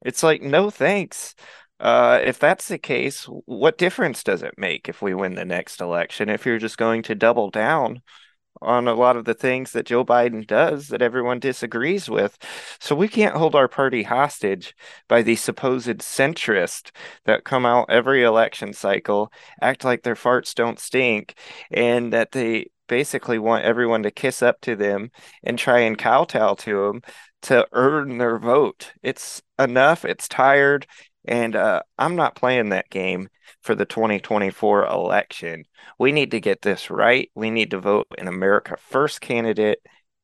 It's like, no thanks. Uh, if that's the case, what difference does it make if we win the next election? If you're just going to double down on a lot of the things that Joe Biden does that everyone disagrees with. So we can't hold our party hostage by these supposed centrists that come out every election cycle, act like their farts don't stink, and that they basically want everyone to kiss up to them and try and kowtow to them to earn their vote. It's enough. It's tired. And uh, I'm not playing that game for the 2024 election. We need to get this right. We need to vote an America First candidate.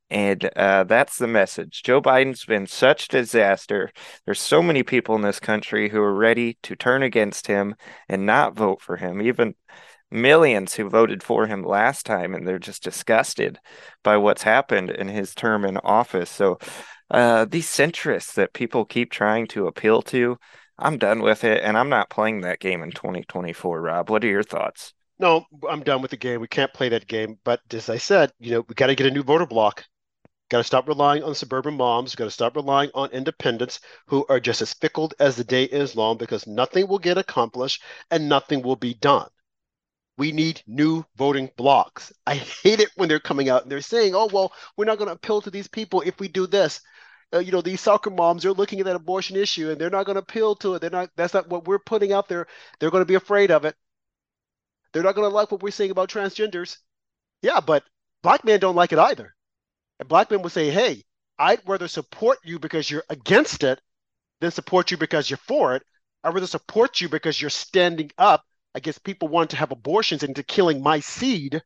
And uh, that's the message. Joe Biden's been such a disaster. There's so many people in this country who are ready to turn against him and not vote for him. Even millions who voted for him last time, and they're just disgusted by what's happened in his term in office. So, uh, these centrists that people keep trying to appeal to, I'm done with it, and I'm not playing that game in 2024. Rob, what are your thoughts? No, I'm done with the game. We can't play that game. But as I said, you know, we got to get a new voter block. Got to stop relying on suburban moms. Got to stop relying on independents who are just as fickle as the day is long because nothing will get accomplished and nothing will be done. we need new voting blocks. I hate it when they're coming out and they're saying, oh, well, we're not going to appeal to these people if we do this. Uh, you know, these soccer moms are looking at that abortion issue and they're not going to appeal to it. They're not, that's not what we're putting out there. They're going to be afraid of it. They're not going to like what we're saying about transgenders. Yeah, but black men don't like it either. And black men will say, hey, I'd rather support you because you're against it than support you because you're for it. I'd rather support you because you're standing up against people wanting to have abortions and to killing my seed.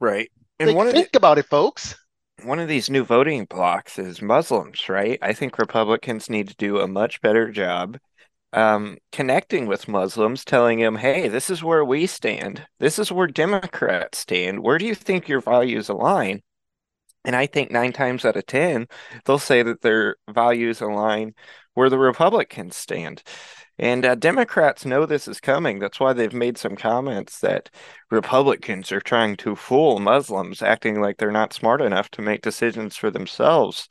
Right. And of think about it, folks. One of these new voting blocks is Muslims, right? I think Republicans need to do a much better job um, connecting with Muslims, telling them, hey, this is where we stand. This is where Democrats stand. Where do you think your values align? And I think nine times out of 10, they'll say that their values align where the Republicans stand. And uh, Democrats know this is coming. That's why they've made some comments that Republicans are trying to fool Muslims, acting like they're not smart enough to make decisions for themselves.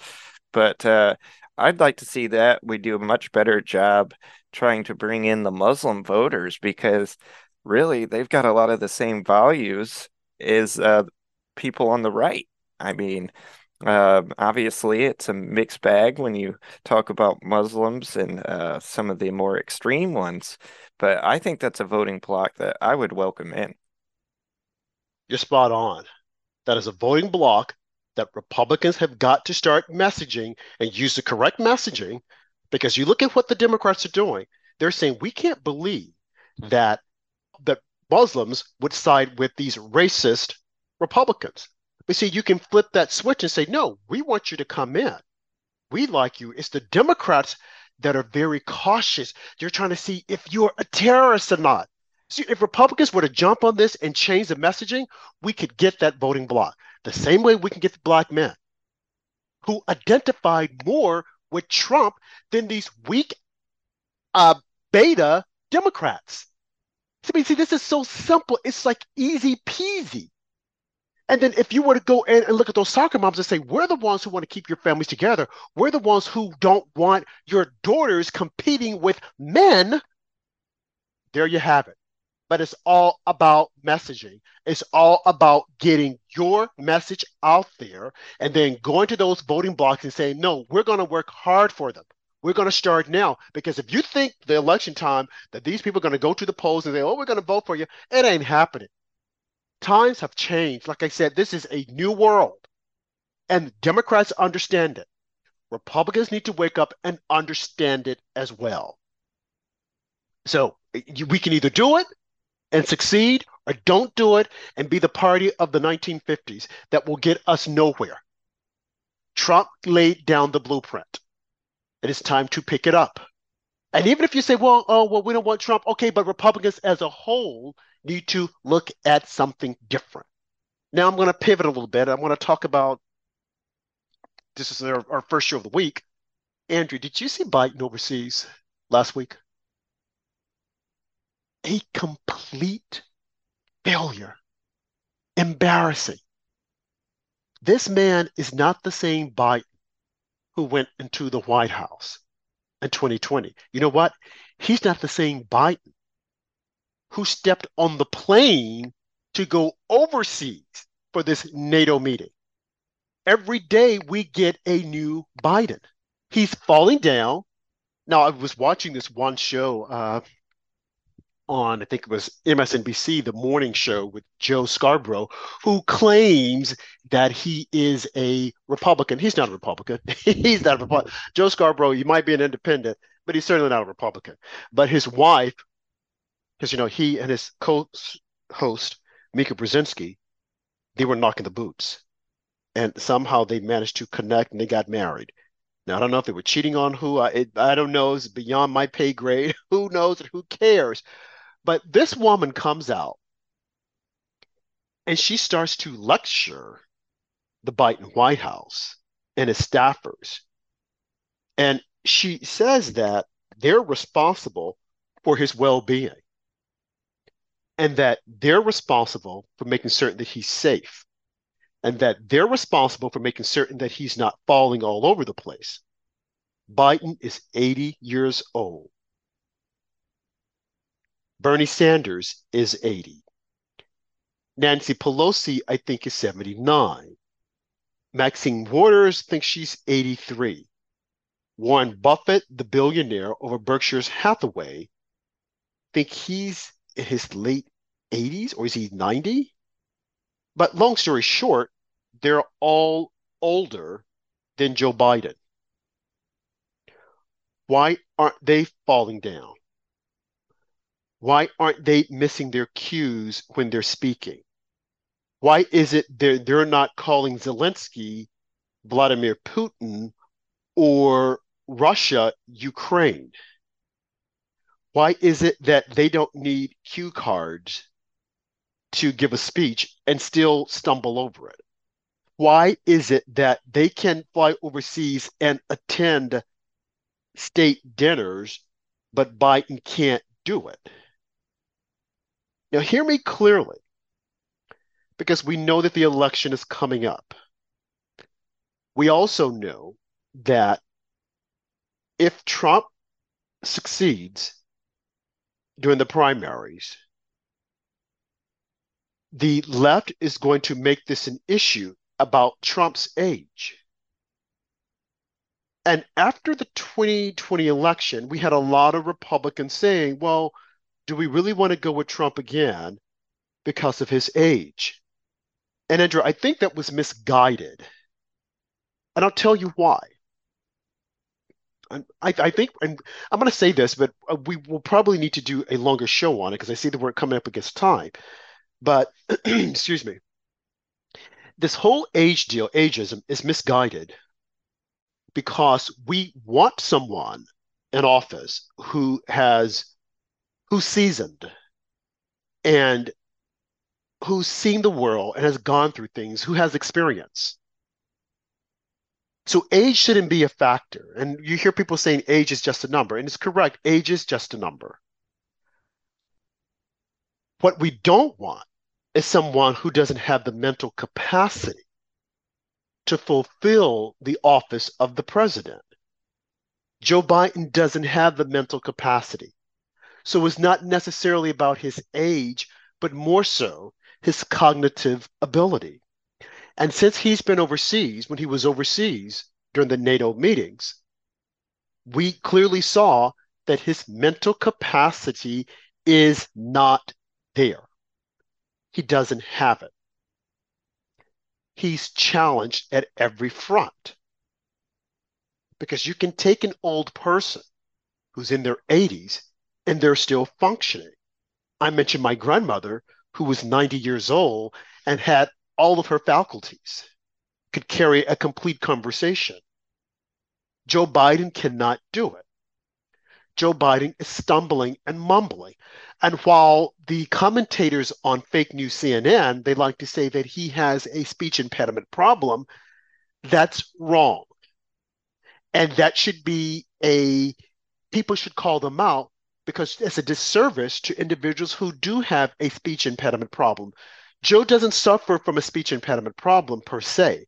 But uh, I'd like to see that we do a much better job trying to bring in the Muslim voters because really they've got a lot of the same values as uh, people on the right. I mean, uh, obviously, it's a mixed bag when you talk about Muslims and uh, some of the more extreme ones, but I think that's a voting bloc that I would welcome in. You're spot on. That is a voting bloc that Republicans have got to start messaging and use the correct messaging because you look at what the Democrats are doing. They're saying we can't believe that that Muslims would side with these racist Republicans. But see, you can flip that switch and say, no, we want you to come in. We like you. It's the Democrats that are very cautious. They're trying to see if you're a terrorist or not. See, if Republicans were to jump on this and change the messaging, we could get that voting bloc. The same way we can get the black men who identified more with Trump than these weak uh, beta Democrats. I mean, see, this is so simple. It's like easy peasy. And then if you were to go in and look at those soccer moms and say, we're the ones who want to keep your families together, we're the ones who don't want your daughters competing with men, there you have it. But it's all about messaging. It's all about getting your message out there and then going to those voting blocks and saying, no, we're going to work hard for them. We're going to start now. Because if you think the election time that these people are going to go to the polls and say, oh, we're going to vote for you, it ain't happening times have changed. Like I said, this is a new world, and Democrats understand it. Republicans need to wake up and understand it as well. So we can either do it and succeed, or don't do it and be the party of the 1950s that will get us nowhere. Trump laid down the blueprint. It is time to pick it up. And even if you say, well, oh, well, we don't want Trump, okay, but Republicans as a whole need to look at something different. Now I'm going to pivot a little bit. I want to talk about this is our, our first show of the week. Andrew, did you see Biden overseas last week? A complete failure. Embarrassing. This man is not the same Biden who went into the White House in 2020. You know what? He's not the same Biden who stepped on the plane to go overseas for this NATO meeting. Every day we get a new Biden. He's falling down. Now, I was watching this one show uh, on, I think it was MSNBC, the morning show with Joe Scarborough, who claims that he is a Republican. He's not a Republican. he's not a Republican. Joe Scarborough, you might be an independent, but he's certainly not a Republican. But his wife, because you know he and his co-host Mika Brzezinski, they were knocking the boots, and somehow they managed to connect and they got married. Now I don't know if they were cheating on who. I it, I don't know. It's beyond my pay grade. who knows? Who cares? But this woman comes out and she starts to lecture the Biden White House and his staffers, and she says that they're responsible for his well-being and that they're responsible for making certain that he's safe and that they're responsible for making certain that he's not falling all over the place. Biden is 80 years old. Bernie Sanders is 80. Nancy Pelosi, I think, is 79. Maxine Waters thinks she's 83. Warren Buffett, the billionaire over Berkshire's Hathaway, think he's his late 80s or is he 90? But long story short, they're all older than Joe Biden. Why aren't they falling down? Why aren't they missing their cues when they're speaking? Why is it they're, they're not calling Zelensky Vladimir Putin or Russia Ukraine? Why is it that they don't need cue cards to give a speech and still stumble over it? Why is it that they can fly overseas and attend state dinners, but Biden can't do it? Now, hear me clearly, because we know that the election is coming up. We also know that if Trump succeeds during the primaries, the left is going to make this an issue about Trump's age. And after the 2020 election, we had a lot of Republicans saying, well, do we really want to go with Trump again because of his age? And Andrew, I think that was misguided. And I'll tell you why. I, I think, and I'm going to say this, but uh, we will probably need to do a longer show on it because I see that we're coming up against time. But, excuse me, this whole age deal, ageism, is misguided because we want someone in office who has who's seasoned and who's seen the world and has gone through things, who has experience. So age shouldn't be a factor. And you hear people saying age is just a number, and it's correct. Age is just a number. What we don't want is someone who doesn't have the mental capacity to fulfill the office of the president. Joe Biden doesn't have the mental capacity. So it's not necessarily about his age, but more so his cognitive ability. And since he's been overseas, when he was overseas during the NATO meetings, we clearly saw that his mental capacity is not there. He doesn't have it. He's challenged at every front. Because you can take an old person who's in their 80s and they're still functioning. I mentioned my grandmother who was 90 years old and had all of her faculties, could carry a complete conversation. Joe Biden cannot do it. Joe Biden is stumbling and mumbling. And while the commentators on fake news CNN, they like to say that he has a speech impediment problem, that's wrong. And that should be a, people should call them out because it's a disservice to individuals who do have a speech impediment problem. Joe doesn't suffer from a speech impediment problem per se.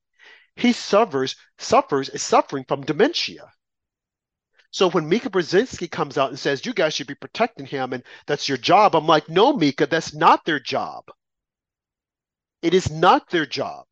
He suffers suffers is suffering from dementia. So when Mika Brzezinski comes out and says you guys should be protecting him and that's your job, I'm like, no, Mika, that's not their job. It is not their job.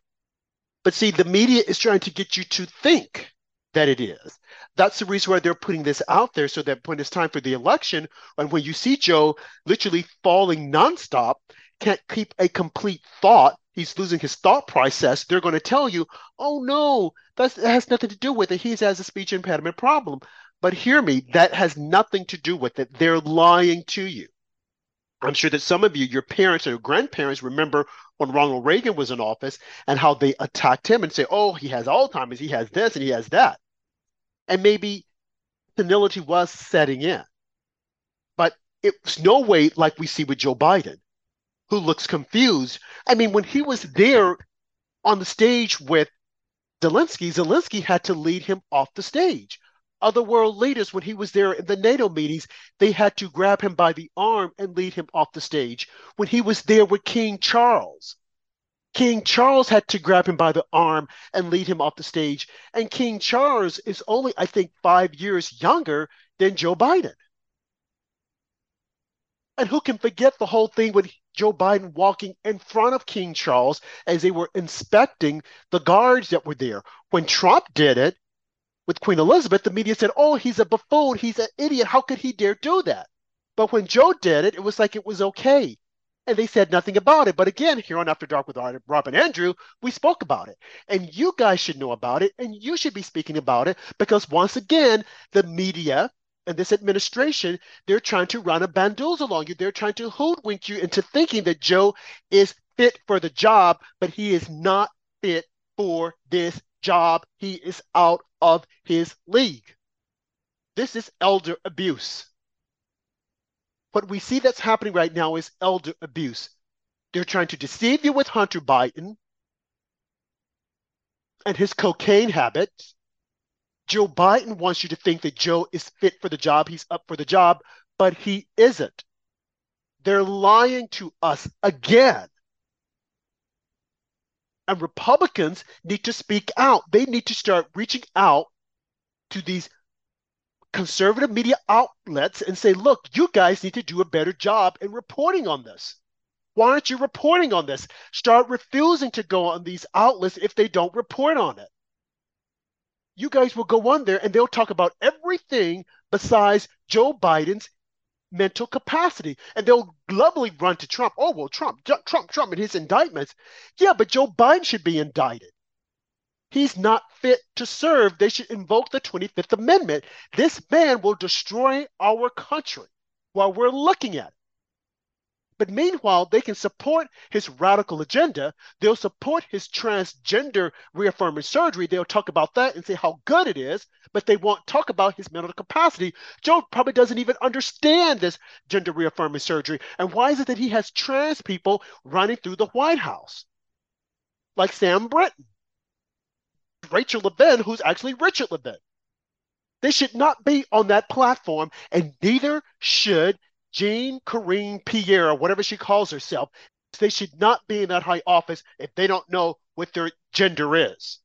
But see, the media is trying to get you to think that it is. That's the reason why they're putting this out there so that when it's time for the election, and when you see Joe literally falling nonstop, can't keep a complete thought, he's losing his thought process, they're going to tell you, oh no, that has nothing to do with it. He has a speech impediment problem. But hear me, that has nothing to do with it. They're lying to you. I'm sure that some of you, your parents or your grandparents, remember when Ronald Reagan was in office and how they attacked him and say, oh, he has Alzheimer's, he has this, and he has that and maybe senility was setting in. But it's no way like we see with Joe Biden, who looks confused. I mean, when he was there on the stage with Zelensky, Zelensky had to lead him off the stage. Other world leaders, when he was there in the NATO meetings, they had to grab him by the arm and lead him off the stage. When he was there with King Charles, King Charles had to grab him by the arm and lead him off the stage. And King Charles is only, I think, five years younger than Joe Biden. And who can forget the whole thing with Joe Biden walking in front of King Charles as they were inspecting the guards that were there. When Trump did it with Queen Elizabeth, the media said, oh, he's a buffoon. He's an idiot. How could he dare do that? But when Joe did it, it was like it was okay. And they said nothing about it. But again, here on After Dark with Rob and Andrew, we spoke about it. And you guys should know about it. And you should be speaking about it because once again, the media and this administration, they're trying to run a bamboozle on you. They're trying to hoodwink you into thinking that Joe is fit for the job, but he is not fit for this job. He is out of his league. This is elder abuse. What we see that's happening right now is elder abuse. They're trying to deceive you with Hunter Biden and his cocaine habits Joe Biden wants you to think that Joe is fit for the job, he's up for the job, but he isn't. They're lying to us again. And Republicans need to speak out. They need to start reaching out to these conservative media outlets and say, look, you guys need to do a better job in reporting on this. Why aren't you reporting on this? Start refusing to go on these outlets if they don't report on it you guys will go on there and they'll talk about everything besides Joe Biden's mental capacity. And they'll lovely run to Trump. Oh, well, Trump, Trump, Trump, and his indictments. Yeah, but Joe Biden should be indicted. He's not fit to serve. They should invoke the 25th Amendment. This man will destroy our country while we're looking at it. But meanwhile, they can support his radical agenda. They'll support his transgender reaffirming surgery. They'll talk about that and say how good it is, but they won't talk about his mental capacity. Joe probably doesn't even understand this gender reaffirming surgery. And why is it that he has trans people running through the White House? Like Sam Brinton, Rachel Levine, who's actually Richard Levine. They should not be on that platform, and neither should Jean Karine Pierre, or whatever she calls herself, they should not be in that high office if they don't know what their gender is.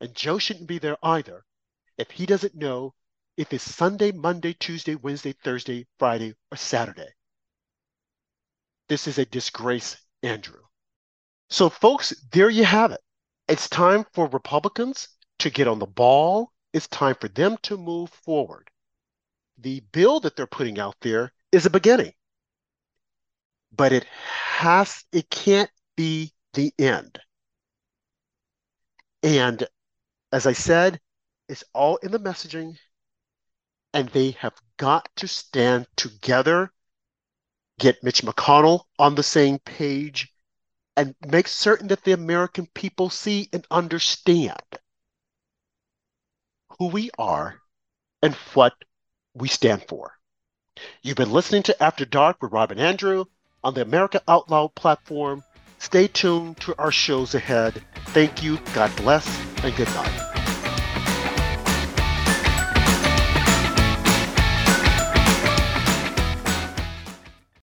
And Joe shouldn't be there either if he doesn't know if it's Sunday, Monday, Tuesday, Wednesday, Thursday, Friday, or Saturday. This is a disgrace, Andrew. So, folks, there you have it. It's time for Republicans to get on the ball. It's time for them to move forward the bill that they're putting out there is a beginning. But it has, it can't be the end. And as I said, it's all in the messaging, and they have got to stand together, get Mitch McConnell on the same page, and make certain that the American people see and understand who we are and what we stand for. You've been listening to After Dark with Rob and Andrew on the America Out Loud platform. Stay tuned to our shows ahead. Thank you, God bless, and good night.